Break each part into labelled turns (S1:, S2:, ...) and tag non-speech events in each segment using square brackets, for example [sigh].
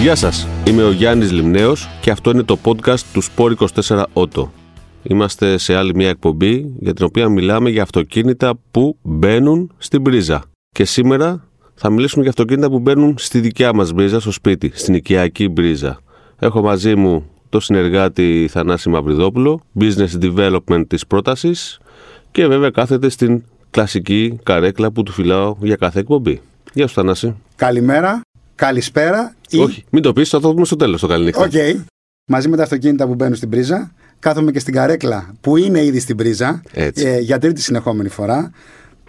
S1: Γεια σας, είμαι ο Γιάννης Λιμνέος και αυτό είναι το podcast του Sport 24 Auto. Είμαστε σε άλλη μια εκπομπή για την οποία μιλάμε για αυτοκίνητα που μπαίνουν στην πρίζα. Και σήμερα θα μιλήσουμε για αυτοκίνητα που μπαίνουν στη δικιά μας μπρίζα, στο σπίτι, στην οικιακή μπρίζα. Έχω μαζί μου το συνεργάτη Θανάση Μαυριδόπουλο, Business Development της πρότασης και βέβαια κάθεται στην κλασική καρέκλα που του φυλάω για κάθε εκπομπή. Γεια σου Θανάση.
S2: Καλημέρα, καλησπέρα. Ή...
S1: Όχι, μην το πεις, θα το δούμε στο τέλος το καληνύχτα.
S2: Οκ. Μαζί με τα αυτοκίνητα που μπαίνουν στην πρίζα, κάθομαι και στην καρέκλα που είναι ήδη στην πρίζα
S1: Έτσι.
S2: ε, για τρίτη συνεχόμενη φορά.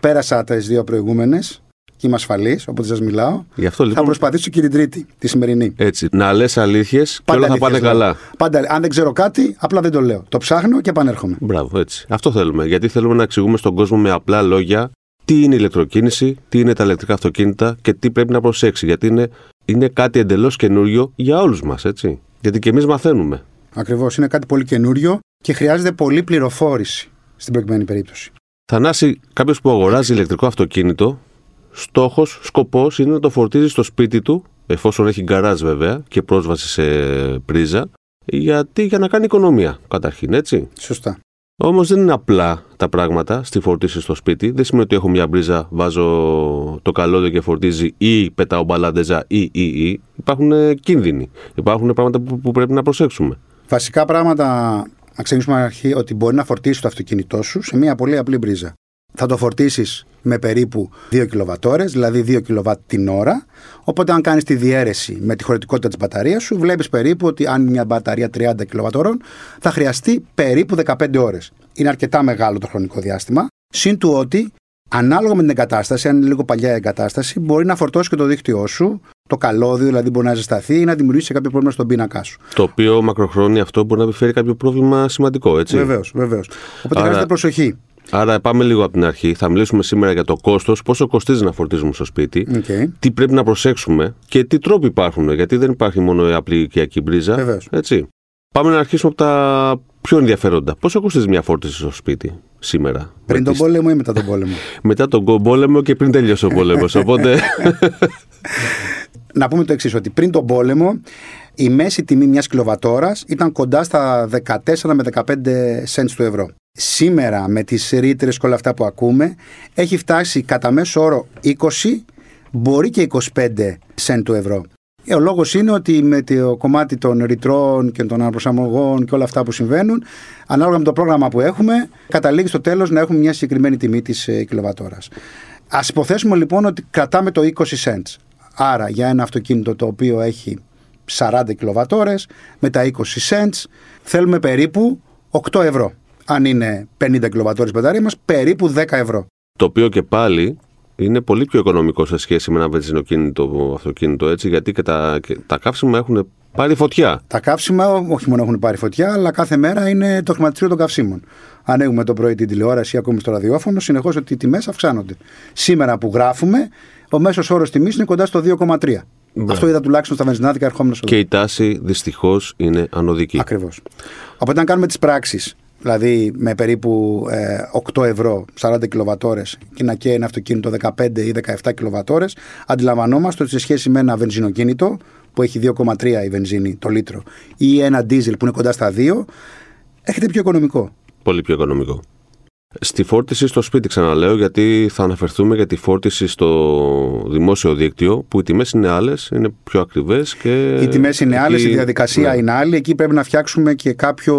S2: Πέρασα τις δύο προηγούμενες και είμαι ασφαλής, οπότε σας μιλάω.
S1: Γι' αυτό
S2: Θα
S1: λοιπόν
S2: προσπαθήσω και την τρίτη, τη σημερινή.
S1: έτσι, να λες αλήθειες και όλα θα
S2: αλήθειες
S1: πάνε
S2: λέω.
S1: καλά.
S2: Πάντα, αν δεν ξέρω κάτι, απλά δεν το λέω. Το ψάχνω και επανέρχομαι.
S1: Μπράβο, έτσι. Αυτό θέλουμε. Γιατί θέλουμε να εξηγούμε στον κόσμο με απλά λόγια τι είναι η ηλεκτροκίνηση, τι είναι τα ηλεκτρικά αυτοκίνητα και τι πρέπει να προσέξει. Γιατί είναι, είναι κάτι εντελώς καινούριο για όλους μας, έτσι. Γιατί και εμείς μαθαίνουμε.
S2: Ακριβώς. Είναι κάτι πολύ καινούριο και χρειάζεται πολλή πληροφόρηση στην προκειμένη περίπτωση.
S1: Θανάση, κάποιος που αγοράζει ηλεκτρικό αυτοκίνητο, στόχος, σκοπός είναι να το φορτίζει στο σπίτι του, εφόσον έχει γκαράζ βέβαια και πρόσβαση σε πρίζα, γιατί για να κάνει οικονομία καταρχήν, έτσι.
S2: Σωστά.
S1: Όμως δεν είναι απλά τα πράγματα στη φορτίση στο σπίτι. Δεν σημαίνει ότι έχω μια μπρίζα, βάζω το καλώδιο και φορτίζει ή πετάω μπαλάντεζα ή ή ή. Υπάρχουν ε, κίνδυνοι. Υπάρχουν πράγματα που, που πρέπει να προσέξουμε.
S2: Βασικά πράγματα, να ξεκινήσουμε από την αρχή, ότι μπορεί να φορτίσει το αυτοκίνητό σου σε μια πολύ απλή μπρίζα. Θα το φορτίσεις με περίπου 2 κιλοβατόρες, δηλαδή 2 κιλοβάτ την ώρα. Οπότε, αν κάνεις τη διαίρεση με τη χωρητικότητα της μπαταρίας σου, βλέπεις περίπου ότι αν είναι μια μπαταρία 30 κιλοβατόρων, θα χρειαστεί περίπου 15 ώρες. Είναι αρκετά μεγάλο το χρονικό διάστημα. Συν του ότι, ανάλογα με την εγκατάσταση, αν είναι λίγο παλιά η εγκατάσταση, μπορεί να φορτώσει και το δίκτυό σου, το καλώδιο δηλαδή μπορεί να ζεσταθεί ή να δημιουργήσει κάποιο πρόβλημα στον πίνακά σου.
S1: Το οποίο μακροχρόνια αυτό μπορεί να επιφέρει κάποιο πρόβλημα σημαντικό, έτσι;
S2: Βεβαίως, βεβαίως. Οπότε
S1: Άρα-
S2: χρειάζεται προσοχή.
S1: Άρα πάμε λίγο από την αρχή. Θα μιλήσουμε σήμερα για το κόστος, πόσο κοστίζει να φορτίζουμε στο σπίτι,
S2: Οκ.
S1: τι πρέπει να προσέξουμε και τι τρόποι υπάρχουν. Γιατί δεν υπάρχει μόνο η απλή οικιακή πρίζα.
S2: Βεβαίως.
S1: Έτσι. Πάμε να αρχίσουμε από τα πιο ενδιαφέροντα. Πόσο κοστίζει μια φόρτιση στο σπίτι σήμερα,
S2: Πριν
S1: με
S2: τον
S1: τις-
S2: πόλεμο ή μετά τον πόλεμο; [laughs]
S1: μετά τον πόλεμο και πριν τελειώσει ο πόλεμος. Οπότε.
S2: να πούμε το εξής, ότι πριν τον πόλεμο η μέση τιμή μιας κιλοβατόρας ήταν κοντά στα 14 με 15 cents του ευρώ. Σήμερα με τις ρήτρες και όλα αυτά που ακούμε έχει φτάσει κατά μέσο όρο 20 μπορεί και 25 cent του ευρώ. Ε, Ο λόγος είναι ότι με το κομμάτι των ρητρών και των αναπροσαρμογών και όλα αυτά που συμβαίνουν, ανάλογα με το πρόγραμμα που έχουμε, καταλήγει στο τέλος να έχουμε μια συγκεκριμένη τιμή της ε, κιλοβατόρας. Ας υποθέσουμε λοιπόν ότι κρατάμε το 20 cents. Άρα για ένα αυτοκίνητο το οποίο έχει 40 κιλοβατόρες με τα 20 cents θέλουμε περίπου 8 ευρώ. Αν είναι 50 κιλοβατόρες μπαταρία μας περίπου 10 ευρώ.
S1: το οποίο και πάλι είναι πολύ πιο οικονομικό σε σχέση με ένα βενζινοκίνητο αυτοκίνητο έτσι, γιατί και τα, και τα καύσιμα έχουν πάρει φωτιά.
S2: Τα καύσιμα όχι μόνο έχουν πάρει φωτιά, αλλά κάθε μέρα είναι το χρηματιστήριο των καυσίμων. Ανοίγουμε το πρωί την τηλεόραση ή ακούμε στο ραδιόφωνο, συνεχώς ότι οι τιμές αυξάνονται. Σήμερα που γράφουμε, ο μέσος όρος τιμής είναι κοντά στο 2,3. Αυτό είδα τουλάχιστον στα βενζινάδικα ερχόμενο εδώ.
S1: Και η τάση δυστυχώς είναι ανωδική.
S2: Ακριβώς. Οπότε, αν κάνουμε τις πράξεις, δηλαδή με περίπου ε, 8 ευρώ 40 κιλοβατόρες και να καίει ένα αυτοκίνητο 15 ή 17 κιλοβατόρες, αντιλαμβανόμαστε ότι σε σχέση με ένα βενζινοκίνητο που έχει 2,3 η βενζίνη το λίτρο ή ένα ντίζελ που είναι κοντά στα 2, έρχεται πιο οικονομικό.
S1: Πολύ πιο οικονομικό. Στη φόρτιση στο σπίτι, ξαναλέω, γιατί θα αναφερθούμε για τη φόρτιση στο δημόσιο δίκτυο, που οι τιμές είναι άλλες, είναι πιο ακριβές και.
S2: Οι τιμές είναι
S1: εκεί-
S2: άλλες, η διαδικασία
S1: ναι.
S2: είναι άλλη. Εκεί πρέπει να φτιάξουμε και κάποιο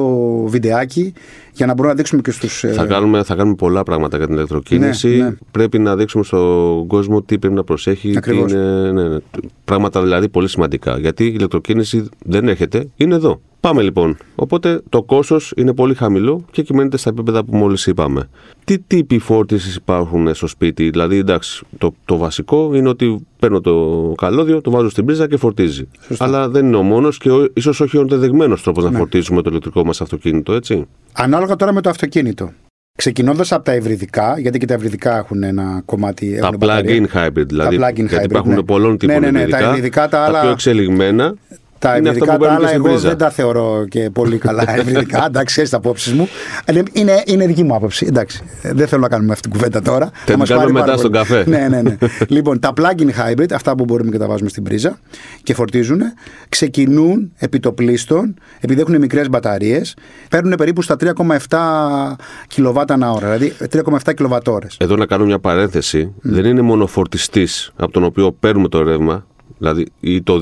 S2: βιντεάκι για να μπορούμε να δείξουμε και στους.
S1: Θα κάνουμε, θα κάνουμε πολλά πράγματα για την ηλεκτροκίνηση.
S2: Ναι, ναι.
S1: Πρέπει να δείξουμε στον κόσμο τι πρέπει να προσέχει. Τι
S2: Ακριβώς.
S1: είναι, ναι, ναι. Πράγματα δηλαδή πολύ σημαντικά. Γιατί η ηλεκτροκίνηση δεν έρχεται, είναι εδώ. Πάμε λοιπόν. Οπότε το κόστος είναι πολύ χαμηλό και κυμαίνεται στα επίπεδα που μόλις είπαμε. Τι τύποι φόρτισης υπάρχουν στο σπίτι, Δηλαδή, εντάξει, το, το βασικό είναι ότι παίρνω το καλώδιο, το βάζω στην πρίζα και φορτίζει.
S2: Σωστά.
S1: Αλλά δεν είναι ο μόνος και ίσως όχι ο ενδεδειγμένο τρόπος να φορτίζουμε το ηλεκτρικό μας αυτοκίνητο, έτσι.
S2: Ανάλογα τώρα με το αυτοκίνητο. Ξεκινώντας από τα ευρυδικά, γιατί και τα ευρυδικά έχουν ένα κομμάτι.
S1: Τα
S2: έχουν μπαταρία.
S1: plug-in hybrid δηλαδή.
S2: Τα plug-in
S1: γιατί
S2: hybrid,
S1: υπάρχουν
S2: ναι.
S1: πολλών τύπων
S2: Ναι, ναι, ναι, τα
S1: υβριδικά.
S2: υβριδικά, τα
S1: τα
S2: άλλα-
S1: πιο εξελιγμένα
S2: Τα
S1: Είναι αυτό
S2: ευρυδικά
S1: που
S2: τα
S1: παίρνουμε
S2: άλλα
S1: και στην
S2: εγώ
S1: πρίζα.
S2: δεν τα θεωρώ και πολύ καλά [laughs] ευρυδικά. εντάξει, ξέρεις τις απόψεις μου. Ε, Είναι, είναι δική μου άποψη. Εντάξει, ε, δεν θέλω να κάνουμε αυτή την κουβέντα τώρα. Θα
S1: την
S2: μας
S1: κάνουμε
S2: πάρει πάρα
S1: μετάς
S2: πολύ.
S1: στον καφέ.
S2: ναι, ναι, ναι. [laughs] λοιπόν, τα plug-in hybrid, αυτά που μπορούμε και τα βάζουμε στην πρίζα και φορτίζουν, ξεκινούν επί το πλήστον, επειδή έχουν μικρές μπαταρίες, παίρνουν περίπου στα 3,7 κιλοβάτα ανά ώρα. Δηλαδή 3,7 κιλοβατόρες.
S1: Εδώ να κάνω μια παρένθεση. Δεν είναι μόνο φορτιστής από τον οποίο παίρνουμε το ρεύμα, δηλαδή ή το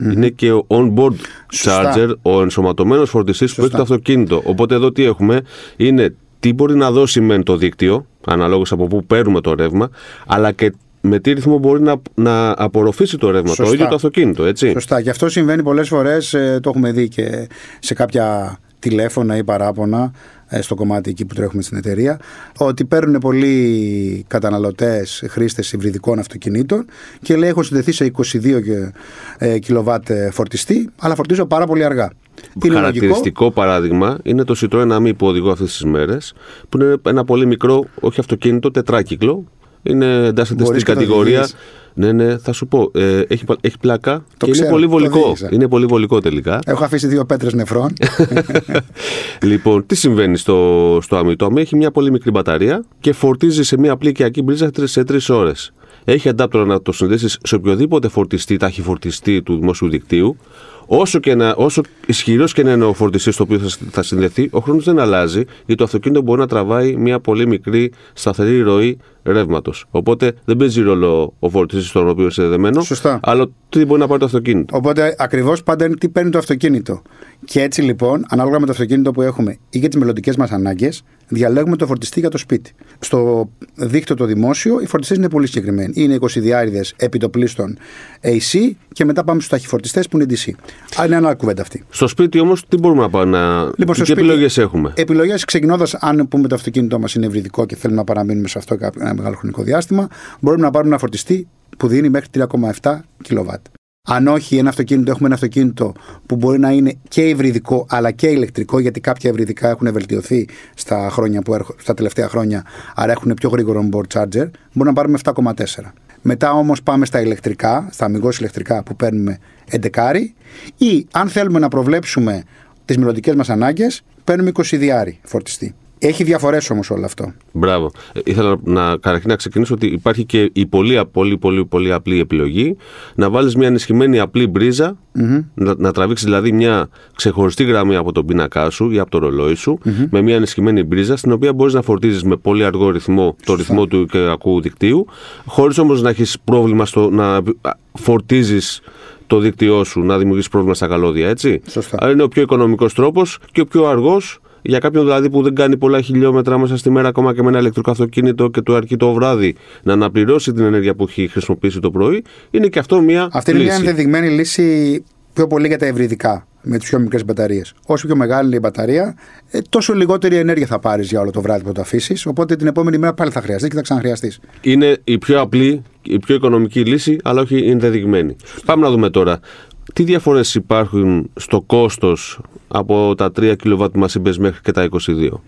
S1: δικτυο είναι και ο on-board
S2: Σωστά.
S1: charger, ο ενσωματωμένος φορτιστής που έχει
S2: Σωστά.
S1: το αυτοκίνητο. Οπότε εδώ τι έχουμε, είναι τι μπορεί να δώσει μεν το δίκτυο, αναλόγως από πού παίρνουμε το ρεύμα, αλλά και με τι ρυθμό μπορεί να, να απορροφήσει το ρεύμα
S2: Σωστά.
S1: το ίδιο το αυτοκίνητο, έτσι.
S2: Σωστά. Και αυτό συμβαίνει πολλές φορές. Το έχουμε δει και σε κάποια τηλέφωνα ή παράπονα ε, στο κομμάτι εκεί που τρέχουμε στην εταιρεία, ότι παίρνουν πολλοί καταναλωτές, χρήστες υβριδικών αυτοκινήτων και λέει: Έχω συνδεθεί σε 22 και, ε, κιλοβάτ ε, φορτιστή, αλλά φορτίζω πάρα πολύ αργά. Είναι λογικό.
S1: Χαρακτηριστικό παράδειγμα είναι το Citroën Ami που οδηγώ αυτές τις μέρες, που είναι ένα πολύ μικρό, όχι αυτοκίνητο, τετράκυκλο. Είναι εντάσσεται
S2: Μπορείς
S1: στην
S2: και το
S1: κατηγορία.
S2: Οδηγείς.
S1: Ναι, ναι, θα σου πω. Ε, έχει, πα- έχει πλάκα
S2: Το
S1: και
S2: ξέρω,
S1: είναι πολύ
S2: το
S1: βολικό.
S2: οδήγησα.
S1: Είναι πολύ βολικό τελικά.
S2: Έχω αφήσει δύο πέτρες νεφρών. [laughs]
S1: λοιπόν, τι συμβαίνει στο, στο Ami. Το Ami έχει μια πολύ μικρή μπαταρία και φορτίζει σε μια απλή οικιακή μπρίζα σε τρεις ώρες. Έχει αντάπτορα να το συνδέσεις σε οποιοδήποτε φορτιστή, ταχυφορτιστή του δημόσιου δικτύου. Όσο, και να, όσο ισχυρός και να είναι ο φορτιστής στο οποίο θα, θα συνδεθεί, ο χρόνος δεν αλλάζει, γιατί το αυτοκίνητο μπορεί να τραβάει μια πολύ μικρή σταθερή ροή ρεύματος. Οπότε δεν παίζει ρόλο ο φορτιστής στον οποίο είσαι δεδεμένο,
S2: Σωστά.
S1: αλλά τι μπορεί να πάρει το αυτοκίνητο.
S2: Οπότε ακριβώς πάντα είναι τι παίρνει το αυτοκίνητο. Και έτσι λοιπόν, ανάλογα με το αυτοκίνητο που έχουμε ή για τις μελλοντικές μας ανάγκες, διαλέγουμε το φορτιστή για το σπίτι. Στο δίκτυο το δημόσιο, οι φορτιστές είναι πολύ συγκεκριμένοι. Είναι 20 διάριδε επιτοπλίστων AC και μετά πάμε στους ταχυφορτιστές που είναι DC. Αλλά είναι άλλη κουβέντα αυτή.
S1: Στο σπίτι όμως, τι μπορούμε να πάμε να.
S2: Λοιπόν, στο
S1: τι
S2: σπίτι-
S1: επιλογές έχουμε;
S2: Επιλογές ξεκινώντας, αν πούμε το αυτοκίνητό μας είναι ευρυδικό και θέλουμε να παραμείνουμε σε αυτό κάποιο- ένα μεγάλο χρονικό διάστημα, μπορούμε να πάρουμε ένα φορτιστή που δίνει μέχρι 3,7 κιλοβάτ. Αν όχι, ένα αυτοκίνητο, έχουμε ένα αυτοκίνητο που μπορεί να είναι και υβριδικό αλλά και ηλεκτρικό, γιατί κάποια υβριδικά έχουν βελτιωθεί στα, χρόνια που έρχο- στα τελευταία χρόνια, άρα έχουν πιο γρήγορο on-board charger, μπορούμε να πάρουμε 7,4. Μετά όμως πάμε στα ηλεκτρικά, στα αμυγός ηλεκτρικά που παίρνουμε 11 ή αν θέλουμε να προβλέψουμε τις μελλοντικές μας ανάγκες, παίρνουμε 20 διάρι φορτιστή. Έχει διαφορές όμως όλο αυτό.
S1: Μπράβο. Ε, ήθελα να, καταρχήν να ξεκινήσω ότι υπάρχει και η πολύ, πολύ, πολύ, πολύ απλή επιλογή να βάλεις μια ενισχυμένη απλή μπρίζα, να, να τραβήξεις δηλαδή μια ξεχωριστή γραμμή από τον πίνακά σου ή από το ρολόι σου, με μια ενισχυμένη μπρίζα, στην οποία μπορείς να φορτίζεις με πολύ αργό ρυθμό το ρυθμό του οικιακού δικτύου, χωρίς όμως να έχεις πρόβλημα στο να φορτίζεις το δίκτυό σου, να δημιουργήσεις πρόβλημα στα καλώδια, έτσι.
S2: Σωστά.
S1: Άρα είναι ο πιο οικονομικός τρόπος και ο πιο αργός για κάποιον δηλαδή που δεν κάνει πολλά χιλιόμετρα μέσα στη μέρα, ακόμα και με ένα ηλεκτρικό αυτοκίνητο και του αρκεί το βράδυ να αναπληρώσει την ενέργεια που έχει χρησιμοποιήσει το πρωί, είναι και αυτό μια
S2: Αυτή είναι
S1: λύση.
S2: μια ενδεδειγμένη λύση πιο πολύ για τα ευρυδικά με τις πιο μικρές μπαταρίες. Όσο πιο μεγάλη είναι η μπαταρία, ε, τόσο λιγότερη ενέργεια θα πάρεις για όλο το βράδυ που το αφήσεις. Οπότε την επόμενη μέρα πάλι θα χρειαστείς και θα ξαναχρειαστείς.
S1: Είναι η πιο απλή, η πιο οικονομική λύση, αλλά όχι ενδεδειγμένη. Πάμε να δούμε τώρα. Τι διαφορές υπάρχουν στο κόστος από τα 3 κιλοβάτ που μας είπε μέχρι και τα 22.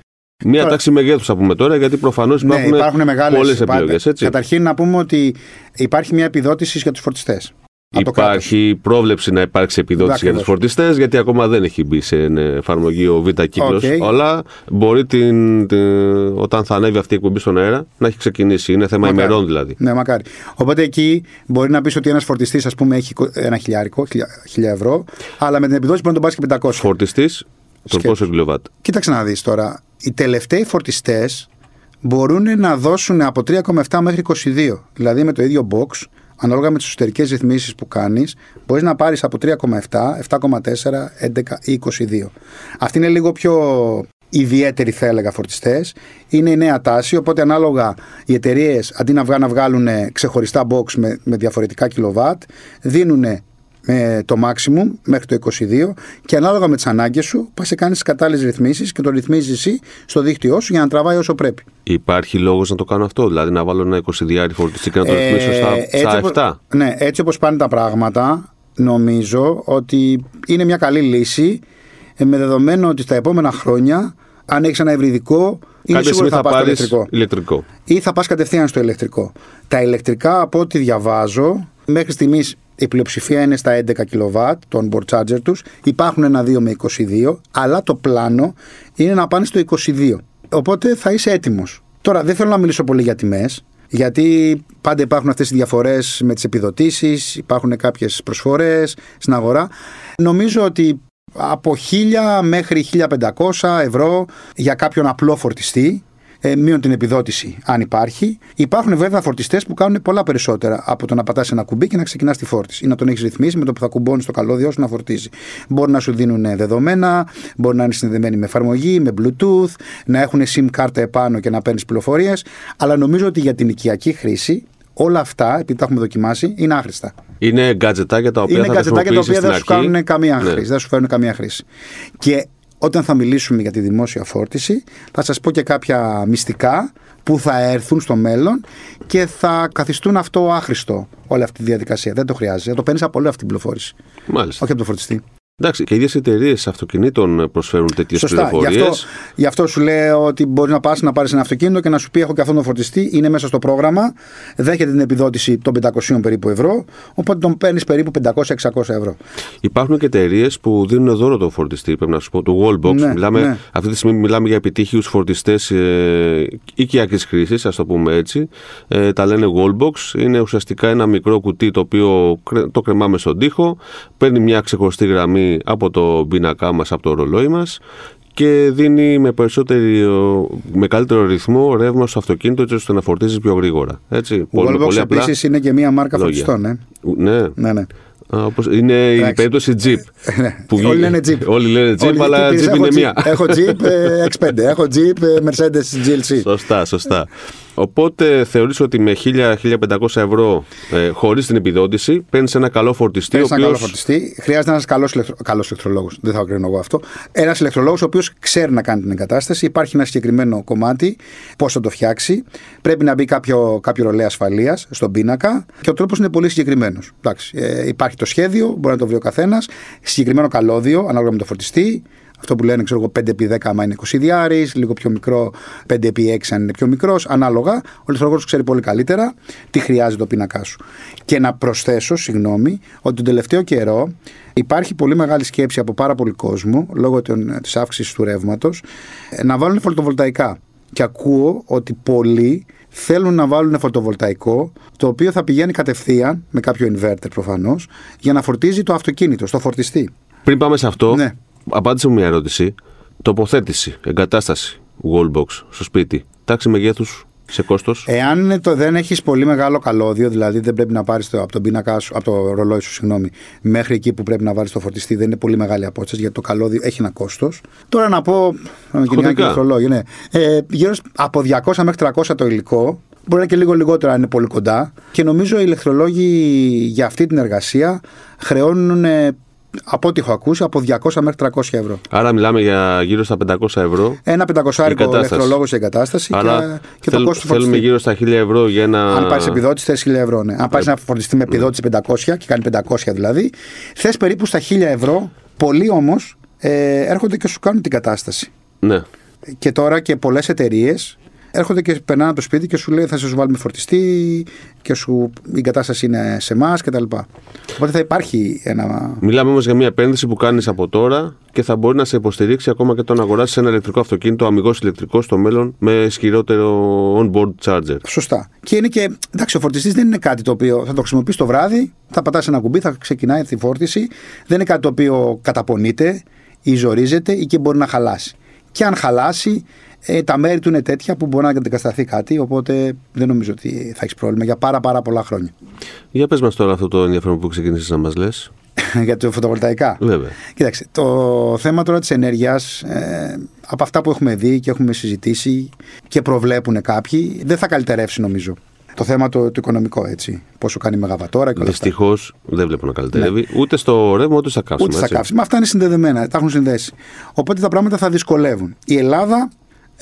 S1: Μία
S2: Τώρα-
S1: τάξη μεγέθους θα πούμε τώρα, γιατί προφανώς
S2: Ναι,
S1: υπάρχουν,
S2: υπάρχουν μεγάλες
S1: πολλές επιλογές.
S2: Καταρχήν να πούμε ότι υπάρχει μια επιδότηση για τους φορτιστές.
S1: Υπάρχει πρόβλεψη να υπάρξει επιδότηση για τους
S2: Ακριβώς.
S1: φορτιστές, γιατί ακόμα δεν έχει μπει σε ε, εφαρμογή ο Β κύκλος.
S2: Οκ.
S1: Αλλά μπορεί την, την- όταν θα ανέβει αυτή η εκπομπή στον αέρα να έχει ξεκινήσει. Είναι θέμα
S2: Μακάρι.
S1: ημερών δηλαδή.
S2: Ναι, μακάρι. Οπότε εκεί μπορεί να πεις ότι ένας φορτιστής, ας πούμε, έχει κο- ένα χιλιάρικο, χιλιά, χιλιά ευρώ, αλλά με την επιδότηση μπορεί να τον πάρει και 500.
S1: Φορτιστής, τον
S2: Σκέψου.
S1: πόσο κιλοβάτ.
S2: Κοίταξε να δεις τώρα. Οι τελευταίοι φορτιστές μπορούν να δώσουν από 3,7 μέχρι 22. Δηλαδή με το ίδιο box, ανάλογα με τις εσωτερικές ρυθμίσεις που κάνεις, μπορείς να πάρεις από 3,7, 7,4, 11 ή 22. Αυτή είναι λίγο πιο ιδιαίτεροι θα έλεγα φορτιστές. Είναι η νέα τάση, οπότε ανάλογα οι εταιρείες αντί να, βγα- να βγάλουν ξεχωριστά box με, με διαφορετικά κιλοβάτ, δίνουν με το maximum μέχρι το 22 και ανάλογα με τις ανάγκες σου πας και κάνεις τις κατάλληλες ρυθμίσεις και το ρυθμίζεις εσύ στο δίκτυό σου για να τραβάει όσο πρέπει.
S1: Υπάρχει λόγος να το κάνω αυτό, δηλαδή να βάλω ένα 20 διάρρη φορτιστή και να το ρυθμίσω στα,
S2: Ε,
S1: στα
S2: όπως-
S1: 7.
S2: Ναι, έτσι όπως πάνε τα πράγματα νομίζω ότι είναι μια καλή λύση ε, με δεδομένο ότι στα επόμενα χρόνια αν έχεις ένα ευρυδικό είναι
S1: Κάποια
S2: σίγουρο
S1: στιγμή
S2: ότι
S1: θα
S2: θα πας στο
S1: πάρεις
S2: ηλεκτρικό.
S1: ηλεκτρικό.
S2: ή θα πας κατευθείαν στο ηλεκτρικό. Τα ηλεκτρικά από ό,τι διαβάζω μέχρι στιγμής Η πλειοψηφία είναι στα 11 kW, το onboard charger τους. Υπάρχουν ένα 2 με 22, αλλά το πλάνο είναι να πάνε στο 22. Οπότε θα είσαι έτοιμος. Τώρα δεν θέλω να μιλήσω πολύ για τιμές, γιατί πάντα υπάρχουν αυτές οι διαφορές με τις επιδοτήσεις, υπάρχουν κάποιες προσφορές στην αγορά. Νομίζω ότι από 1000 μέχρι 1500 ευρώ για κάποιον απλό φορτιστή ε, μείον την επιδότηση, αν υπάρχει. Υπάρχουν βέβαια φορτιστές που κάνουν πολλά περισσότερα από το να πατάς ένα κουμπί και να ξεκινάς τη φόρτιση ή να τον έχεις ρυθμίσει με το που θα κουμπώνεις το καλώδιο σου να φορτίζει. Μπορεί να σου δίνουν δεδομένα, μπορεί να είναι συνδεδεμένοι με εφαρμογή, με Bluetooth, να έχουν SIM κάρτα επάνω και να παίρνεις πληροφορίες. Αλλά νομίζω ότι για την οικιακή χρήση όλα αυτά, επειδή τα έχουμε δοκιμάσει, είναι άχρηστα.
S1: Είναι γκατζετάκια τα οποία
S2: είναι
S1: θα
S2: γκατζετάκια τα οποία δεν
S1: στην
S2: σου
S1: αρχή.
S2: κάνουν καμία
S1: Ναι.
S2: χρήση. Δεν σου φέρνουν καμία χρήση. Και όταν θα μιλήσουμε για τη δημόσια φόρτιση, θα σας πω και κάποια μυστικά που θα έρθουν στο μέλλον και θα καθιστούν αυτό άχρηστο όλη αυτή τη διαδικασία. Δεν το χρειάζεται. Θα το παίρνεις από όλη αυτή την πληροφόρηση.
S1: Μάλιστα.
S2: Όχι από το φορτιστή.
S1: Εντάξει, και οι ίδιες εταιρείες αυτοκινήτων προσφέρουν τέτοιες
S2: Σωστά. Γι
S1: πληροφορίες.
S2: αυτό, γι' αυτό σου λέω ότι μπορείς να πας να πάρεις ένα αυτοκίνητο και να σου πει: Έχω και αυτόν τον φορτιστή, είναι μέσα στο πρόγραμμα, δέχεται την επιδότηση των 500 περίπου ευρώ, οπότε τον παίρνεις περίπου 500-600 ευρώ.
S1: Υπάρχουν και εταιρείες που δίνουν δώρο το φορτιστή, πρέπει να σου πω, του Wallbox.
S2: Ναι,
S1: μιλάμε,
S2: ναι.
S1: Αυτή τη στιγμή μιλάμε για επιτύχιου φορτιστές ε, οικιακής χρήσης, ας το πούμε έτσι. Ε, τα λένε Wallbox. Είναι ουσιαστικά ένα μικρό κουτί το οποίο κρε- το κρεμάμε στον τοίχο, παίρνει μια ξεχωριστή γραμμή από το πίνακά μας, από το ρολόι μας και δίνει με, περισσότερο, με καλύτερο ρυθμό ρεύμα στο αυτοκίνητο έτσι ώστε να φορτίζεις πιο γρήγορα. Έτσι,
S2: Ο
S1: πολύ,
S2: Wallbox
S1: πολύ απλά.
S2: επίσης είναι και μία μάρκα
S1: λόγια.
S2: φορτιστών. Ε.
S1: Ναι.
S2: Ναι, ναι.
S1: Α, όπως είναι η
S2: Εντάξει.
S1: περίπτωση Jeep.
S2: Ναι.
S1: βγήκε-
S2: Όλοι λένε Jeep.
S1: Όλοι λένε Jeep,
S2: Όλοι-
S1: αλλά
S2: τι πεις,
S1: Jeep
S2: έχω
S1: είναι μία.
S2: Έχω Jeep ε, X5, έχω Jeep ε, Mercedes GLC.
S1: Σωστά, σωστά. Οπότε θεωρείς ότι με 1000-1500 ευρώ ε, χωρίς την επιδότηση παίρνεις ένα καλό φορτιστή.
S2: Παίρνεις
S1: ο
S2: ένα καλό
S1: οποίος-
S2: φορτιστή. Χρειάζεται ένας καλός καλός ηλεκτρολόγος. Δεν θα κρίνω εγώ αυτό. Ένας ηλεκτρολόγος ο οποίος ξέρει να κάνει την εγκατάσταση. Υπάρχει ένα συγκεκριμένο κομμάτι. Πώς θα το φτιάξει. Πρέπει να μπει κάποιο, κάποιο ρολέ ασφαλείας στον πίνακα. Και ο τρόπος είναι πολύ συγκεκριμένος. Ε, υπάρχει το σχέδιο, μπορεί να το βρει ο καθένας. Συγκεκριμένο καλώδιο ανάλογα με το φορτιστή. Αυτό που λένε, ξέρω εγώ, 5x10 άμα είναι 20 διάρρη, λίγο πιο μικρό, 5x6 αν είναι πιο μικρός. Ανάλογα, ο ηλεκτρολόγο ξέρει πολύ καλύτερα τι χρειάζεται ο πίνακά σου. Και να προσθέσω, συγγνώμη, ότι τον τελευταίο καιρό υπάρχει πολύ μεγάλη σκέψη από πάρα πολύ κόσμο, λόγω της αύξησης του ρεύματος, να βάλουν φωτοβολταϊκά. Και ακούω ότι πολλοί θέλουν να βάλουν φωτοβολταϊκό, το οποίο θα πηγαίνει κατευθείαν, με κάποιο inverter προφανώς, για να φορτίζει το αυτοκίνητο, στο φορτιστή.
S1: Πριν πάμε σε αυτό,
S2: Ναι.
S1: Απάντησε μου μια ερώτηση. Τοποθέτηση, εγκατάσταση, wallbox στο σπίτι. Τάξη μεγέθους σε κόστος.
S2: Εάν είναι το, δεν έχεις πολύ μεγάλο καλώδιο, δηλαδή δεν πρέπει να πάρεις από τον πίνακά σου, από το ρολόι σου, συγγνώμη, μέχρι εκεί που πρέπει να βάλεις το φορτιστή, δεν είναι πολύ μεγάλη απόσταση γιατί το καλώδιο έχει ένα κόστος. Τώρα να πω. Να με κυνηγάει και
S1: Χοντρικά.
S2: το ρολόι, ναι. Ε, γύρω σ- από 200 μέχρι 300 το υλικό. Μπορεί να είναι και λίγο λιγότερο αν είναι πολύ κοντά. Και νομίζω οι ηλεκτρολόγοι για αυτή την εργασία χρεώνουν, ε, από ό,τι έχω ακούσει, από 200 μέχρι 300 ευρώ.
S1: Άρα μιλάμε για γύρω στα 500 ευρώ.
S2: Ένα 500
S1: Εγκατάσταση.
S2: ηλεκτρολόγο σε εγκατάσταση
S1: Άρα
S2: και, και το
S1: θέλ-
S2: κόστος του
S1: θέλουμε
S2: φορτιστή.
S1: γύρω στα 1000 ευρώ για ένα...
S2: Αν πάρεις επιδότηση, θες 1000 ευρώ. Ναι. Αν πάρεις ένα φορτιστή με επιδότηση 500 και κάνει 500 δηλαδή, θες περίπου στα 1000 ευρώ. Πολλοί όμως ε, έρχονται και σου κάνουν την κατάσταση.
S1: Ναι.
S2: Και τώρα και πολλές εταιρείες έρχονται και περνάνε από το σπίτι και σου λέει θα σου βάλουμε φορτιστή και σου, η κατάσταση είναι σε εμάς κτλ. Οπότε θα υπάρχει ένα.
S1: Μιλάμε όμως για μια επένδυση που κάνεις από τώρα και θα μπορεί να σε υποστηρίξει ακόμα και το να αγοράσεις ένα ηλεκτρικό αυτοκίνητο, αμυγός ηλεκτρικό στο μέλλον με ισχυρότερο on-board charger.
S2: Σωστά. Και είναι και. Εντάξει, ο φορτιστής δεν είναι κάτι το οποίο θα το χρησιμοποιείς το βράδυ, θα πατάς ένα κουμπί, θα ξεκινάει τη φόρτιση. Δεν είναι κάτι το οποίο καταπονείται ή ζορίζεται ή και μπορεί να χαλάσει. Και αν χαλάσει, ε, τα μέρη του είναι τέτοια που μπορεί να αντικατασταθεί κάτι. Οπότε δεν νομίζω ότι θα έχεις πρόβλημα για πάρα, πάρα πολλά χρόνια.
S1: Για πες μας τώρα αυτό το ενδιαφέρον που ξεκίνησες να μας λες. [laughs]
S2: για το φωτοβολταϊκά.
S1: Βέβαια.
S2: Κοίταξε, το θέμα τώρα της ενέργειας, ε, από αυτά που έχουμε δει και έχουμε συζητήσει και προβλέπουν κάποιοι, δεν θα καλυτερεύσει νομίζω. Το θέμα το, το οικονομικό, έτσι. Πόσο κάνει η μεγαβατόρα και όλα αυτά.
S1: Δυστυχώς δεν βλέπω να καλυτερεύει ούτε στο ρεύμα ούτε στα καύσιμα.
S2: Ούτε στα
S1: έτσι.
S2: καύσιμα. Αυτά είναι συνδεδεμένα, τα έχουν συνδέσει. Οπότε τα πράγματα θα δυσκολεύουν. Η Ελλάδα,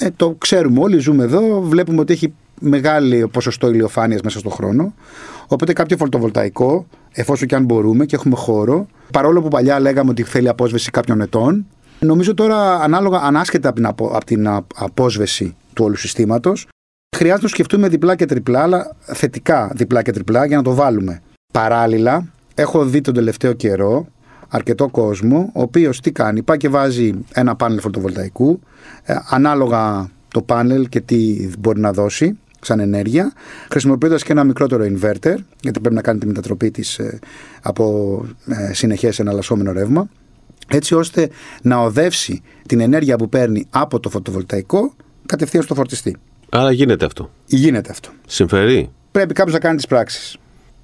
S2: ε, το ξέρουμε όλοι, ζούμε εδώ, βλέπουμε ότι έχει μεγάλο ποσοστό ηλιοφάνειας μέσα στον χρόνο. Οπότε κάποιο φωτοβολταϊκό, εφόσον και αν μπορούμε και έχουμε χώρο, παρόλο που παλιά λέγαμε ότι θέλει απόσβεση κάποιων ετών, νομίζω τώρα ανάλογα, ανάσχετα από την, απο, από την α- απόσβεση του όλου συστήματος, χρειάζεται να το σκεφτούμε διπλά και τριπλά, αλλά θετικά διπλά και τριπλά για να το βάλουμε. Παράλληλα, έχω δει τον τελευταίο καιρό αρκετό κόσμο, ο οποίος τι κάνει, πάει και βάζει ένα πάνελ φωτοβολταϊκού, ε, ανάλογα το πάνελ και τι μπορεί να δώσει σαν ενέργεια, χρησιμοποιώντας και ένα μικρότερο inverter, γιατί πρέπει να κάνει τη μετατροπή της ε, από ε, συνεχές εναλλασσόμενο ρεύμα, έτσι ώστε να οδεύσει την ενέργεια που παίρνει από το φωτοβολταϊκό κατευθείαν στο φορτιστή.
S1: Άρα γίνεται αυτό.
S2: Γίνεται αυτό.
S1: Συμφερεί.
S2: Πρέπει κάποιος να κάνει τις πράξεις.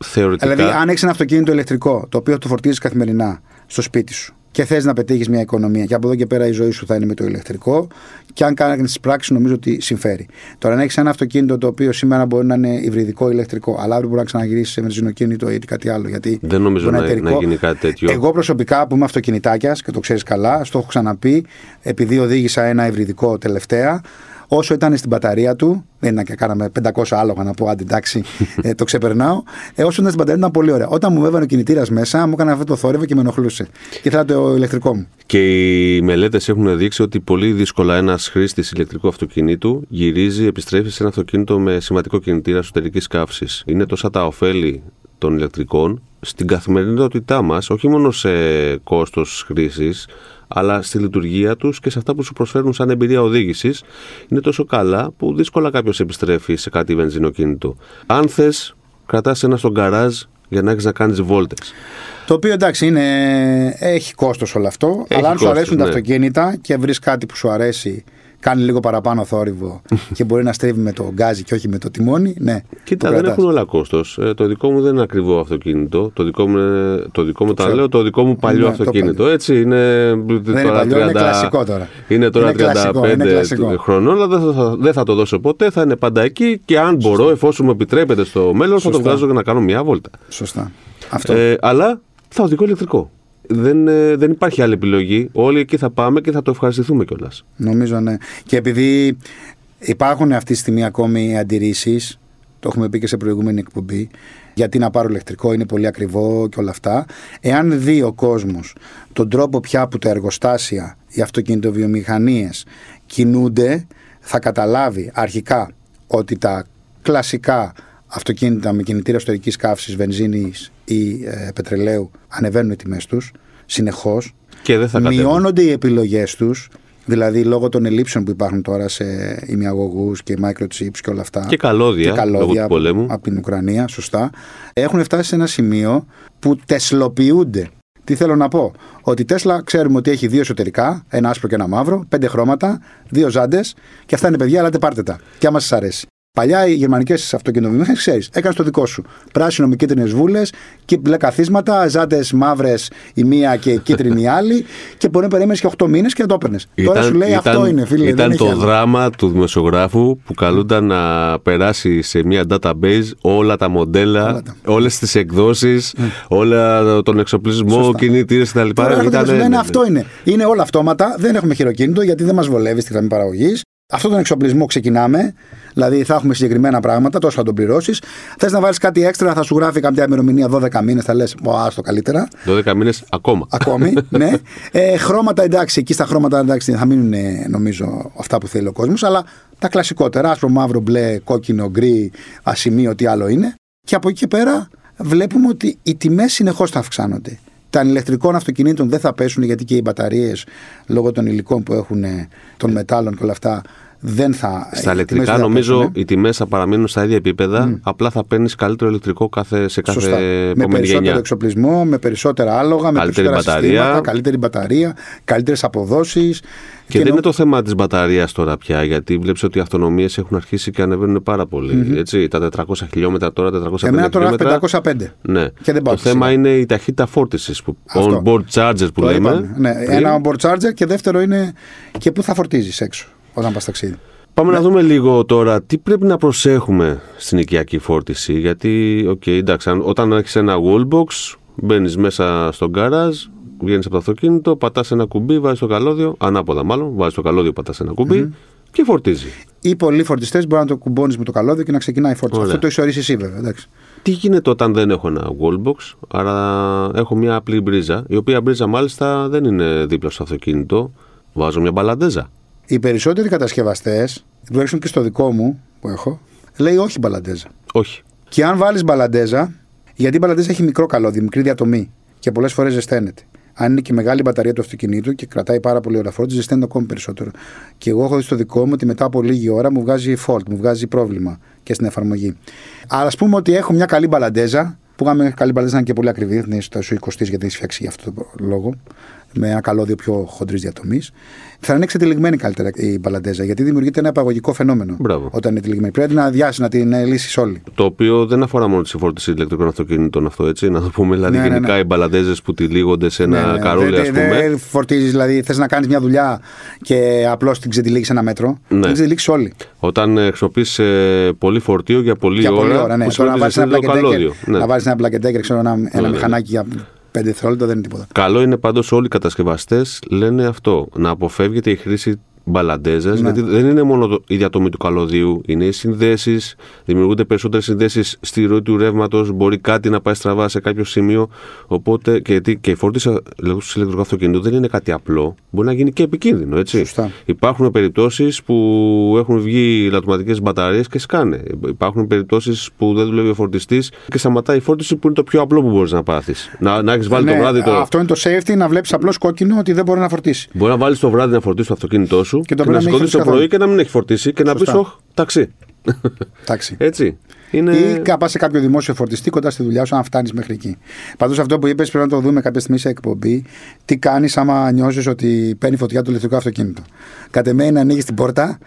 S1: Θεωρητικά.
S2: Δηλαδή, αν έχεις ένα αυτοκίνητο ηλεκτρικό, το οποίο το φορτίζεις καθημερινά στο σπίτι σου και θες να πετύχεις μια οικονομία, και από εδώ και πέρα η ζωή σου θα είναι με το ηλεκτρικό, και αν κάνεις τις πράξεις, νομίζω ότι συμφέρει. Τώρα, αν έχεις ένα αυτοκίνητο το οποίο σήμερα μπορεί να είναι υβριδικό ηλεκτρικό, αλλά αύριο μπορεί να ξαναγυρίσεις σε βενζινοκίνητο ή κάτι άλλο. Γιατί
S1: Δεν νομίζω
S2: μπορεί
S1: να,
S2: εταιρικό.
S1: να γίνει κάτι τέτοιο.
S2: Εγώ προσωπικά που είμαι αυτοκινητάκιας και το ξέρεις καλά, στο έχω ξαναπεί, επειδή οδήγησα ένα υβριδικό τελευταία, όσο ήταν στην μπαταρία του, δεν ήταν και κάναμε 500 άλογα να πω, άντε εντάξει, ε, το ξεπερνάω. Ε, όσο ήταν στην μπαταρία ήταν πολύ ωραία. Όταν μου έβαλε ο κινητήρας μέσα, μου έκανε αυτό το θόρυβο και με ενοχλούσε. Και ήθελα το ηλεκτρικό μου.
S1: Και οι μελέτες έχουν δείξει ότι πολύ δύσκολα ένας χρήστης ηλεκτρικού αυτοκινήτου γυρίζει, επιστρέφει σε ένα αυτοκίνητο με σημαντικό κινητήρα εσωτερικής καύσης. Είναι τόσα τα ωφέλη των ηλεκτρικών στην καθημερινότητά μας, όχι μόνο σε κόστος χρήσης, αλλά στη λειτουργία τους και σε αυτά που σου προσφέρουν σαν εμπειρία οδήγησης, είναι τόσο καλά που δύσκολα κάποιος επιστρέφει σε κάτι βενζινοκίνητο. Αν θες, κρατάς ένα στον καράζ για να έχεις να κάνεις βόλτες.
S2: Το οποίο εντάξει είναι, έχει κόστος όλο αυτό,
S1: Έχει
S2: αλλά αν σου
S1: κόστος,
S2: αρέσουν τα
S1: ναι.
S2: αυτοκίνητα και βρεις κάτι που σου αρέσει, κάνει λίγο παραπάνω θόρυβο [laughs] και μπορεί να στρίβει με το γκάζι και όχι με το τιμόνι, ναι.
S1: Κοίτα,
S2: το
S1: δεν
S2: κρατάς.
S1: έχουν όλα κόστος. το δικό μου δεν είναι ακριβό αυτοκίνητο. Το δικό μου, είναι- το δικό μου τα
S2: ξέρω.
S1: λέω, το δικό μου παλιό
S2: Ναι, το
S1: αυτοκίνητο. Έτσι είναι.
S2: είναι παλιό, είναι κλασικό τώρα.
S1: Είναι τώρα
S2: Είναι κλασικό,
S1: 35
S2: είναι κλασικό.
S1: χρονών, αλλά δεν θα, δεν θα το δώσω ποτέ. Θα είναι πάντα εκεί και αν μπορώ, εφόσον μου επιτρέπεται στο μέλλον, θα το
S2: Σωστά.
S1: βγάζω για να κάνω μια βόλτα.
S2: Σωστά. Αυτό.
S1: Ε, αλλά θα οδηγώ ηλεκτρικό. Δεν, ε, δεν υπάρχει άλλη επιλογή. Όλοι εκεί θα πάμε και θα το ευχαριστηθούμε κιόλας.
S2: Νομίζω ναι. Και επειδή υπάρχουν αυτή τη στιγμή ακόμη αντιρρήσεις, το έχουμε πει και σε προηγούμενη εκπομπή, γιατί να πάρω ηλεκτρικό είναι πολύ ακριβό και όλα αυτά. Εάν δει ο κόσμος τον τρόπο πια που τα εργοστάσια, οι αυτοκινητοβιομηχανίες κινούνται, θα καταλάβει αρχικά ότι τα κλασικά αυτοκίνητα με κινητήρα εσωτερική καύσης, βενζίνης ή ε, πετρελαίου ανεβαίνουν οι τιμές τους συνεχώς.
S1: Και δεν θα κατέβουν.
S2: Μειώνονται οι επιλογές τους, δηλαδή λόγω των ελλείψεων που υπάρχουν τώρα σε ημιαγωγούς και microchips και όλα αυτά.
S1: Και καλώδια,
S2: Και
S1: λόγω του
S2: από,
S1: πολέμου.
S2: από την Ουκρανία, σωστά. Έχουν φτάσει σε ένα σημείο που τεσλοποιούνται. Τι θέλω να πω, ότι η Τέσλα ξέρουμε ότι έχει δύο εσωτερικά, ένα άσπρο και ένα μαύρο, πέντε χρώματα, δύο ζάντες και αυτά είναι παιδιά, αλλά πάρτε τα. Και άμα σας αρέσει. Παλιά οι γερμανικές αυτοκινητοβιομηχανίες, ξέρεις, έκανε το δικό σου. Πράσινο με κίτρινες βούλες, και μπλε καθίσματα, ζάντες μαύρες η μία και κίτρινη η άλλη, και μπορεί να περίμενε και 8 μήνες και να το έπαιρνες. Τώρα σου λέει αυτό είναι, φίλε.
S1: Ήταν
S2: δεν έχει
S1: το
S2: άλλο.
S1: δράμα του δημοσιογράφου που καλούνταν να περάσει σε μια database όλα τα μοντέλα,
S2: Όλα τα.
S1: όλες τις εκδόσεις, όλα τον εξοπλισμό,
S2: Σωστά.
S1: κινητήρες κτλ.
S2: Τώρα έρχονται
S1: Ήταν-
S2: και σου λένε
S1: ναι, ναι.
S2: αυτό είναι. Είναι όλα αυτόματα, δεν έχουμε χειροκίνητο γιατί δεν μας βολεύει στη γραμμή παραγωγής. Αυτό τον εξοπλισμό ξεκινάμε. Δηλαδή θα έχουμε συγκεκριμένα πράγματα, τόσο θα τον πληρώσεις. Θες να βάλεις κάτι έξτρα, θα σου γράφει κάποια ημερομηνία 12 μήνες, θα λες, το καλύτερα.
S1: 12 μήνες ακόμα.
S2: Ακόμη, [laughs] ναι. Ε, χρώματα εντάξει, εκεί στα χρώματα εντάξει, θα μείνουν ε, νομίζω αυτά που θέλει ο κόσμος, αλλά τα κλασικότερα, άσπρο, μαύρο, μπλε, κόκκινο, γκρι, ασημείο, τι άλλο είναι. Και από εκεί και πέρα βλέπουμε ότι οι τιμές συνεχώς θα αυξάνονται. Τα ηλεκτρικών αυτοκινήτων δεν θα πέσουν γιατί και οι μπαταρίες λόγω των υλικών που έχουν, ε, των μετάλλων και όλα αυτά, δεν θα.
S1: Στα
S2: οι τιμές
S1: ηλεκτρικά
S2: δεν θα
S1: νομίζω
S2: πέσουνε.
S1: οι τιμές θα παραμείνουν στα ίδια επίπεδα, απλά θα παίρνεις καλύτερο ηλεκτρικό κάθε, σε κάθε
S2: Σωστά. Με
S1: επόμενη
S2: περισσότερο
S1: γενιά.
S2: εξοπλισμό, με περισσότερα άλογα, με
S1: Καλύτερη
S2: περισσότερα
S1: μπαταρία.
S2: συστήματα, καλύτερη μπαταρία, καλύτερες αποδόσεις.
S1: Και, δεν είναι το θέμα της μπαταρίας τώρα πια, γιατί βλέπεις ότι οι αυτονομίες έχουν αρχίσει και ανεβαίνουν πάρα πολύ. Έτσι, τα 400 χιλιόμετρα τώρα, 450
S2: Εμένα τώρα
S1: χιλιόμετρα.
S2: έχω 505.
S1: Ναι.
S2: Και δεν πάω
S1: το
S2: στη
S1: θέμα
S2: σειρά.
S1: είναι η ταχύτητα φόρτισης.
S2: Αυτό.
S1: On-board charger που
S2: Το
S1: λέμε.
S2: είπαμε. Ναι,
S1: πριν.
S2: ένα on-board charger και δεύτερο είναι και πού θα φορτίζεις έξω όταν πας ταξίδι.
S1: Πάμε
S2: Ναι.
S1: να δούμε λίγο τώρα τι πρέπει να προσέχουμε στην οικιακή φόρτιση. Γιατί, οκ, εντάξει, αν- όταν έχει ένα wallbox, μπαίνεις μέσα στο γκαράζ, βγαίνεις από το αυτοκίνητο, πατάς ένα κουμπί, βάζεις το καλώδιο, ανάποδα μάλλον, βάζεις το καλώδιο, πατάς ένα κουμπί και φορτίζει.
S2: Ή πολλοί φορτιστές μπορεί να το κουμπώνεις με το καλώδιο και να ξεκινάει η φόρτιση.
S1: Ωραία.
S2: Αυτό το έχεις ορίσει εσύ βέβαια. Εντάξει.
S1: Τι γίνεται όταν δεν έχω ένα wallbox, άρα έχω μια απλή μπρίζα, η οποία μπρίζα μάλιστα δεν είναι δίπλα στο αυτοκίνητο. Βάζω μια μπαλαντέζα.
S2: Οι περισσότεροι κατασκευαστές, τουλάχιστον και στο δικό μου που έχω, λέει όχι μπαλαντέζα.
S1: Όχι.
S2: Και αν βάλεις μπαλαντέζα, Γιατί η μπαλαντέζα έχει μικρό καλώδιο, μικρή διατομή και πολλές φορές ζεσταίνεται. Αν είναι και μεγάλη μπαταρία του αυτοκινήτου και κρατάει πάρα πολύ ώρα φόρτιση, ζεσταίνεται ακόμη περισσότερο. Και εγώ έχω δει στο δικό μου ότι μετά από λίγη ώρα μου βγάζει fault, μου βγάζει πρόβλημα και στην εφαρμογή. Αλλά ας πούμε ότι έχω μια καλή μπαλαντέζα, που είχαμε καλή μπαλαντέζα και πολύ ακριβή, δεν είναι στο 20 γιατί έχεις φτιάξει για αυτό το λόγο με ένα καλώδιο πιο χοντρή διατομή, θα είναι εξετυλιγμένη καλύτερα η μπαλαντέζα. Γιατί δημιουργείται ένα επαγωγικό φαινόμενο
S1: Μπράβο.
S2: όταν είναι τυλιγμένη. Πρέπει να αδειάσει, να την λύσεις όλη.
S1: Το οποίο δεν αφορά μόνο τη φόρτιση ηλεκτρικών αυτοκινήτων, αυτό έτσι. Να το πούμε. Δηλαδή,
S2: Ναι, ναι,
S1: γενικά
S2: ναι.
S1: οι μπαλαντέζες που τυλίγονται σε ένα
S2: Ναι, ναι.
S1: καρούλι, ας
S2: Δεν-
S1: πούμε.
S2: Δεν φορτίζεις, δηλαδή θες να κάνεις μια δουλειά και απλώς την ξετυλίγει ένα μέτρο.
S1: Ναι.
S2: Την ξετυλίγει όλη.
S1: Όταν χρησιμοποιείς πολύ φορτίο για πολλή
S2: Για
S1: ώρα.
S2: πολλή ώρα, ναι.
S1: που
S2: Τώρα να
S1: σημαίνει
S2: βάλει
S1: ότι
S2: ένα
S1: ζεσταίνει το
S2: πλακεντέκερ,
S1: καλώδιο. Ναι.
S2: να βάλει ένα πλακεντέκερ, ξέρω, ένα, ένα
S1: ναι.
S2: μηχανάκι για 5 δευτερόλεπτα δεν είναι τίποτα.
S1: Καλό είναι πάντως όλοι οι κατασκευαστές λένε αυτό. Να αποφεύγεται η χρήση μπαλαντέζα,
S2: Ναι.
S1: γιατί δεν είναι μόνο το- η διατομή του καλωδίου, είναι οι συνδέσεις. Δημιουργούνται περισσότερες συνδέσεις στη ροή του ρεύματος. Μπορεί κάτι να πάει στραβά σε κάποιο σημείο. Οπότε και, γιατί- και η φόρτιση του ηλεκτρικού αυτοκινήτου δεν είναι κάτι απλό. Μπορεί να γίνει και επικίνδυνο, έτσι.
S2: Σωστά.
S1: Υπάρχουν περιπτώσεις που έχουν βγει λατωματικέ μπαταρίες και σκάνε. Υπάρχουν περιπτώσεις που δεν δουλεύει ο φορτιστής και σταματάει η φόρτιση που είναι το πιο απλό που μπορείς να πάθεις. Να, να έχεις βάλει
S2: Ναι,
S1: το βράδυ το.
S2: Αυτό είναι το safety, να βλέπεις απλώς κόκκινο ότι δεν μπορεί να φορτίσει.
S1: Μπορεί να βάλεις το βράδυ να φορτίσει το αυτοκίνητό σου
S2: Και το
S1: και,
S2: πρωί
S1: να
S2: να μην
S1: σηκωθεί
S2: έχεις
S1: το πρωί
S2: καθόλου.
S1: και να μην έχει φορτίσει και να πεις:
S2: Σωστά.
S1: Ωχ, ταξί.
S2: Εντάξει. [laughs]
S1: Έτσι. Είναι...
S2: Ή να πας σε κάποιο δημόσιο φορτιστή κοντά στη δουλειά σου, αν φτάνεις μέχρι εκεί. Πάντως αυτό που είπες πρέπει να το δούμε κάποια στιγμή σε εκπομπή. Τι κάνεις άμα νιώσεις ότι παίρνει φωτιά το ηλεκτρικό αυτοκίνητο. Κατ' εμέ είναι να ανοίγεις την πόρτα,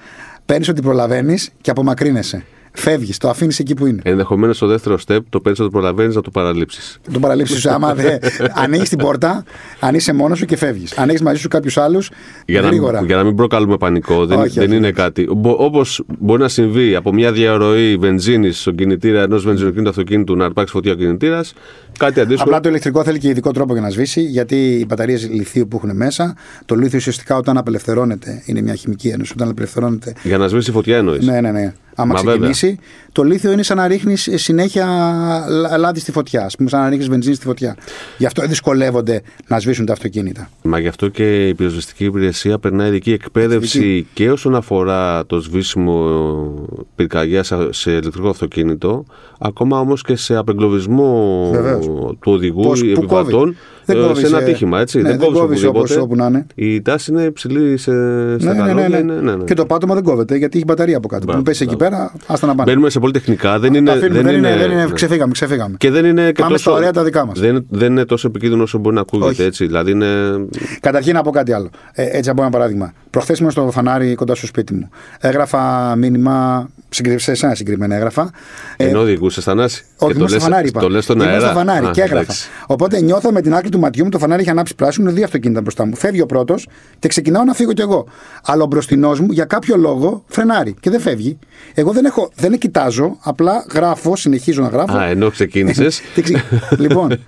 S2: παίρνεις ότι προλαβαίνεις και απομακρύνεσαι. Φεύγεις, το αφήνεις εκεί που είναι.
S1: Ενδεχομένως στο δεύτερο step το παίρνει να το προλαβαίνει να το παραλείψεις.
S2: Τον παραλείψει σου. Άμα δεν ανοίγει την πόρτα, αν είσαι μόνος σου και φεύγεις. Αν έχεις μαζί σου κάποιους άλλους,
S1: Για να,
S2: γρήγορα.
S1: μην, για να μην προκαλούμε πανικό. Δεν,
S2: Όχι,
S1: δεν
S2: όχι,
S1: είναι
S2: όχι.
S1: κάτι. Όπως μπορεί να συμβεί από μια διαρροή βενζίνης στον κινητήρα ενός βενζινοκίνητου αυτοκίνητου να αρπάξει φωτιά ο κινητήρας, κάτι αντίστοιχο.
S2: Απλά το ηλεκτρικό θέλει και ειδικό τρόπο για να σβήσει, γιατί οι μπαταρίες λιθίου που έχουν μέσα, το λίθιο ουσιαστικά όταν απελευθερώνεται, είναι μια χημική ένωση, όταν απελευθερώνεται.
S1: Για να σβήσει φωτιά εννοείς.
S2: Ναι, ναι, ναι. Άμα
S1: Μα
S2: ξεκινήσει, το λίθιο είναι σαν να ρίχνεις συνέχεια λα- λάδι στη φωτιά. Α πούμε, σαν να ρίχνεις βενζίνη στη φωτιά. Γι' αυτό δυσκολεύονται να σβήσουν τα αυτοκίνητα.
S1: Μα γι' αυτό και η πυροσβεστική υπηρεσία περνάει ειδική εκπαίδευση και όσον αφορά το σβήσιμο πυρκαγιά σε ηλεκτρικό αυτοκίνητο, ακόμα όμως και σε απεγκλωβισμό
S2: Βεβαίως.
S1: Του οδηγού
S2: Πώς-
S1: ή
S2: πού κόβει.
S1: επιβατών
S2: Δεν
S1: ε,
S2: κόβεις,
S1: σε ένα
S2: ε,
S1: τύχημα. Έτσι.
S2: ναι,
S1: δεν
S2: δεν
S1: κόβεις
S2: κόβεις όπως όπου να είναι.
S1: Η τάση είναι υψηλή σε, στα
S2: Ναι, ναι,
S1: καλώδια.
S2: ναι, ναι.
S1: είναι- ναι, ναι.
S2: Και το πάτωμα δεν κόβεται γιατί έχει μπαταρία από κάτω.
S1: Μπράβο,
S2: Που πέσει εκεί
S1: μπράβο.
S2: πέρα, άστα να πάνε.
S1: Μπαίνουμε σε πολύ τεχνικά. Δεν
S2: Τα
S1: είναι,
S2: αφήνουμε, δεν είναι, δεν είναι,
S1: ναι.
S2: ξεφύγαμε, ξεφύγαμε.
S1: Και δεν είναι και
S2: Πάμε
S1: τόσο,
S2: στα ωραία τα δικά μας.
S1: Δεν, δεν είναι τόσο επικίνδυνο όσο μπορεί να ακούγεται
S2: Όχι.
S1: έτσι. Δηλαδή είναι.
S2: Καταρχήν να πω κάτι άλλο. Ε, έτσι από ένα παράδειγμα. Προχθές ήμουν στο φανάρι κοντά στο σπίτι μου. Έγραφα μήνυμα, συγκεκρι- σε εσένα συγκεκριμένα έγραφα. Ε,
S1: ενώ οδηγούσε Θανάση.
S2: όχι,
S1: Και το
S2: ήμουν στο
S1: λες-
S2: φανάρι. Είπα.
S1: Το λες στον
S2: Ήμουν
S1: αέρα.
S2: στο φανάρι
S1: Α,
S2: και έγραφα.
S1: εντάξει.
S2: Οπότε νιώθω με την άκρη του ματιού μου το φανάρι έχει ανάψει πράσινο, δύο αυτοκίνητα μπροστά μου. Φεύγει ο πρώτος και ξεκινάω να φύγω κι εγώ. Αλλά ο μπροστινός μου για κάποιο λόγο φρενάρει και δεν φεύγει. Εγώ δεν, έχω, δεν κοιτάζω, απλά γράφω, συνεχίζω να γράφω.
S1: Α, ενώ ξεκίνησες. [laughs]
S2: Τι ξε- λοιπόν,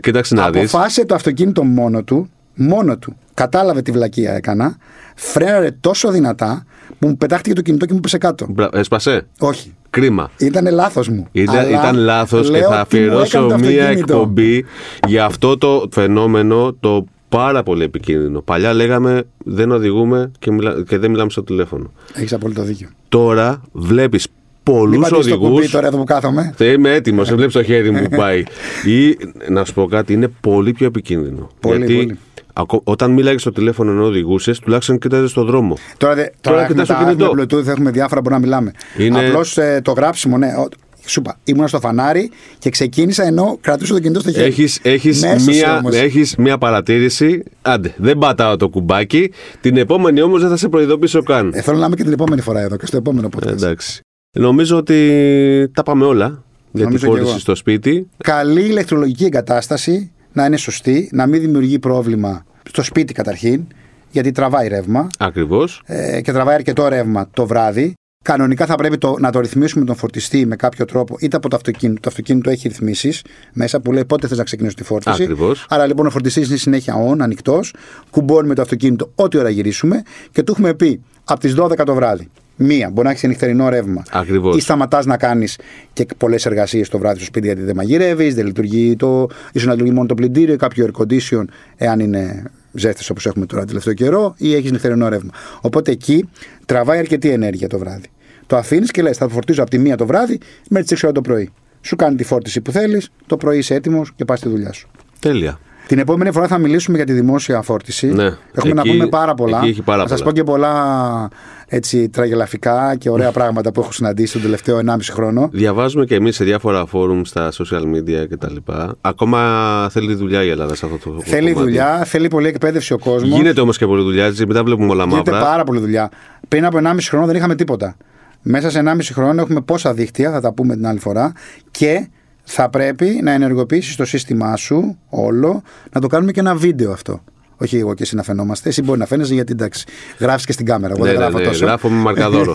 S1: Κοίταξε να δεις.
S2: Αποφάσισε το αυτοκίνητο μόνο του, μόνο του. Κατάλαβε τι βλακεία έκανα, φρέναρε τόσο δυνατά που μου πετάχτηκε το κινητό και μου πέσε κάτω.
S1: Έσπασε;
S2: Όχι.
S1: Κρίμα.
S2: Ήταν λάθος μου.
S1: Ήταν,
S2: Αλλά
S1: ήταν λάθος και
S2: λέω
S1: θα
S2: τι μου έκανε
S1: αφιερώσω
S2: το
S1: μία
S2: αυτοκίνητο.
S1: εκπομπή για αυτό το φαινόμενο το πάρα πολύ επικίνδυνο. Παλιά λέγαμε δεν οδηγούμε και, μιλά, και δεν μιλάμε στο τηλέφωνο.
S2: Έχεις απόλυτο δίκιο.
S1: Τώρα βλέπεις
S2: Μην
S1: πολλού
S2: πατήσεις το
S1: οδηγούς.
S2: κουμπί τώρα εδώ που κάθομαι.
S1: Είμαι έτοιμος, βλέπεις το χέρι μου που πάει. Ή να σου πω κάτι, είναι πολύ πιο επικίνδυνο.
S2: Πολύ,
S1: Γιατί
S2: πολύ.
S1: Ακο- όταν μίλαγες στο τηλέφωνο ενώ οδηγούσες, τουλάχιστον κοίταζες στον δρόμο.
S2: Τώρα, δε, τώρα έχουμε,
S1: κοιτάς το
S2: τα, έχουμε
S1: κινητό.
S2: Bluetooth, έχουμε διάφορα που να μιλάμε.
S1: Είναι-
S2: Απλώς το γράψιμο, ναι. ο- Σου είπα, ήμουν στο φανάρι και ξεκίνησα ενώ κρατούσα το κινητό στο χέρι.
S1: Έχεις, έχεις,
S2: Μέσωσε
S1: μία,
S2: όμως.
S1: έχεις μία παρατήρηση. Άντε, δεν πατάω το κουμπάκι. Την επόμενη όμως δεν θα σε προειδοποιήσω καν.
S2: Ε, θέλω να είμαι και την επόμενη φορά εδώ και στο επόμενο podcast.
S1: Εντάξει. Νομίζω ότι τα πάμε όλα για τη
S2: Νομίζω κι
S1: φόρτιση
S2: εγώ.
S1: στο σπίτι.
S2: καλή ηλεκτρολογική εγκατάσταση να είναι σωστή, να μην δημιουργεί πρόβλημα στο σπίτι καταρχήν, γιατί τραβάει ρεύμα
S1: Ακριβώς.
S2: ε, και τραβάει αρκετό ρεύμα το βράδυ. Κανονικά θα πρέπει το, να το ρυθμίσουμε τον φορτιστή με κάποιο τρόπο, είτε από το αυτοκίνητο. Το αυτοκίνητο έχει ρυθμίσεις μέσα που λέει πότε θες να ξεκινήσει τη φόρτιση.
S1: Ακριβώς.
S2: Άρα λοιπόν ο φορτιστής είναι συνέχεια on, ανοιχτός. Κουμπώνουμε το αυτοκίνητο ό,τι ώρα γυρίσουμε και του έχουμε πει από τις 12 το βράδυ. Μία, μπορεί να έχεις νυχτερινό ρεύμα.
S1: Ακριβώς.
S2: Ή σταματάς να κάνεις και πολλές εργασίες το βράδυ στο σπίτι γιατί δεν μαγειρεύεις, δεν λειτουργεί το. ίσως να λειτουργεί μόνο το πλυντήριο ή κάποιο air condition, εάν είναι ζέστες όπως έχουμε τώρα τελευταίο καιρό, ή έχεις νυχτερινό ρεύμα. Οπότε εκεί τραβάει αρκετή ενέργεια το βράδυ. Το αφήνεις και λες: Θα το φορτίζω από τη μία το βράδυ μέχρι τις 6 ώρα το πρωί. σου κάνει τη φόρτιση που θέλεις, το πρωί είσαι έτοιμος και πας στη δουλειά σου.
S1: Τέλεια.
S2: Την επόμενη φορά θα μιλήσουμε για τη δημόσια φόρτιση.
S1: Ναι.
S2: Έχουμε να
S1: Εκεί-
S2: πούμε πάρα πολλά.
S1: εκεί έχει πάρα
S2: θα σας
S1: πολλά.
S2: πω και πολλά έτσι, τραγελαφικά και ωραία πράγματα που έχω συναντήσει τον τελευταίο 1,5 χρόνο.
S1: Διαβάζουμε και εμείς σε διάφορα φόρουμ στα social media κτλ. Ακόμα θέλει δουλειά η Ελλάδα σε αυτό το
S2: Θέλει
S1: κομμάτι.
S2: δουλειά, θέλει πολλή εκπαίδευση ο κόσμος.
S1: Γίνεται όμως και πολλή δουλειά, έτσι, μετά βλέπουμε όλα
S2: Γίνεται
S1: μαύρα.
S2: πάρα πολλή δουλειά. Πριν από 1,5 χρόνο δεν είχαμε τίποτα. Μέσα σε 1,5 χρόνο έχουμε πόσα δίκτυα, θα τα πούμε την άλλη φορά. Και θα πρέπει να ενεργοποιήσεις το σύστημά σου όλο, να το κάνουμε και ένα βίντεο αυτό. Όχι εγώ και εσύ να φαινόμαστε. Εσύ μπορεί να φαίνεσαι γιατί εντάξει, γράφεις και στην κάμερα. Εγώ
S1: Ναι,
S2: δεν
S1: ναι,
S2: γράφω
S1: ναι,
S2: τόσο.
S1: γράφω με μαρκαδόρο.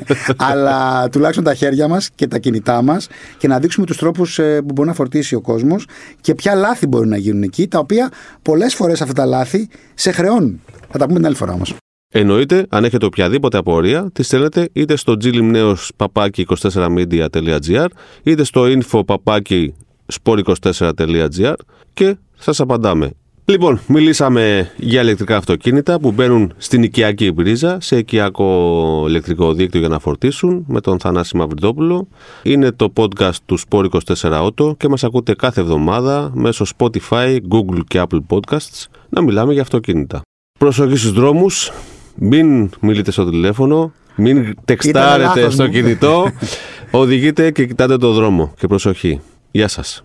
S1: [laughs]
S2: Αλλά τουλάχιστον τα χέρια μας και τα κινητά μας και να δείξουμε τους τρόπους που μπορεί να φορτίσει ο κόσμος και ποια λάθη μπορεί να γίνουν εκεί, τα οποία πολλές φορές αυτά τα λάθη σε χρεώνουν. Θα τα πούμε την άλλη φορά όμως.
S1: Εννοείται, αν έχετε οποιαδήποτε απορία, τη στέλνετε είτε στο glimneos24media.gr είτε στο info sport24.gr και σας απαντάμε. Λοιπόν, μιλήσαμε για ηλεκτρικά αυτοκίνητα που μπαίνουν στην οικιακή πρίζα, σε οικιακό ηλεκτρικό δίκτυο για να φορτίσουν με τον Θανάση Μαυριδόπουλο. Είναι το podcast του Sport 24 Auto και μας ακούτε κάθε εβδομάδα μέσω Spotify, Google και Apple Podcasts να μιλάμε για αυτοκίνητα. Προσοχή στους δρόμους, μην μιλείτε στο τηλέφωνο, μην τεξτάρετε
S2: λάθος
S1: στο
S2: μου.
S1: κινητό, [laughs] οδηγείτε και κοιτάτε το δρόμο και προσοχή. Γεια σας.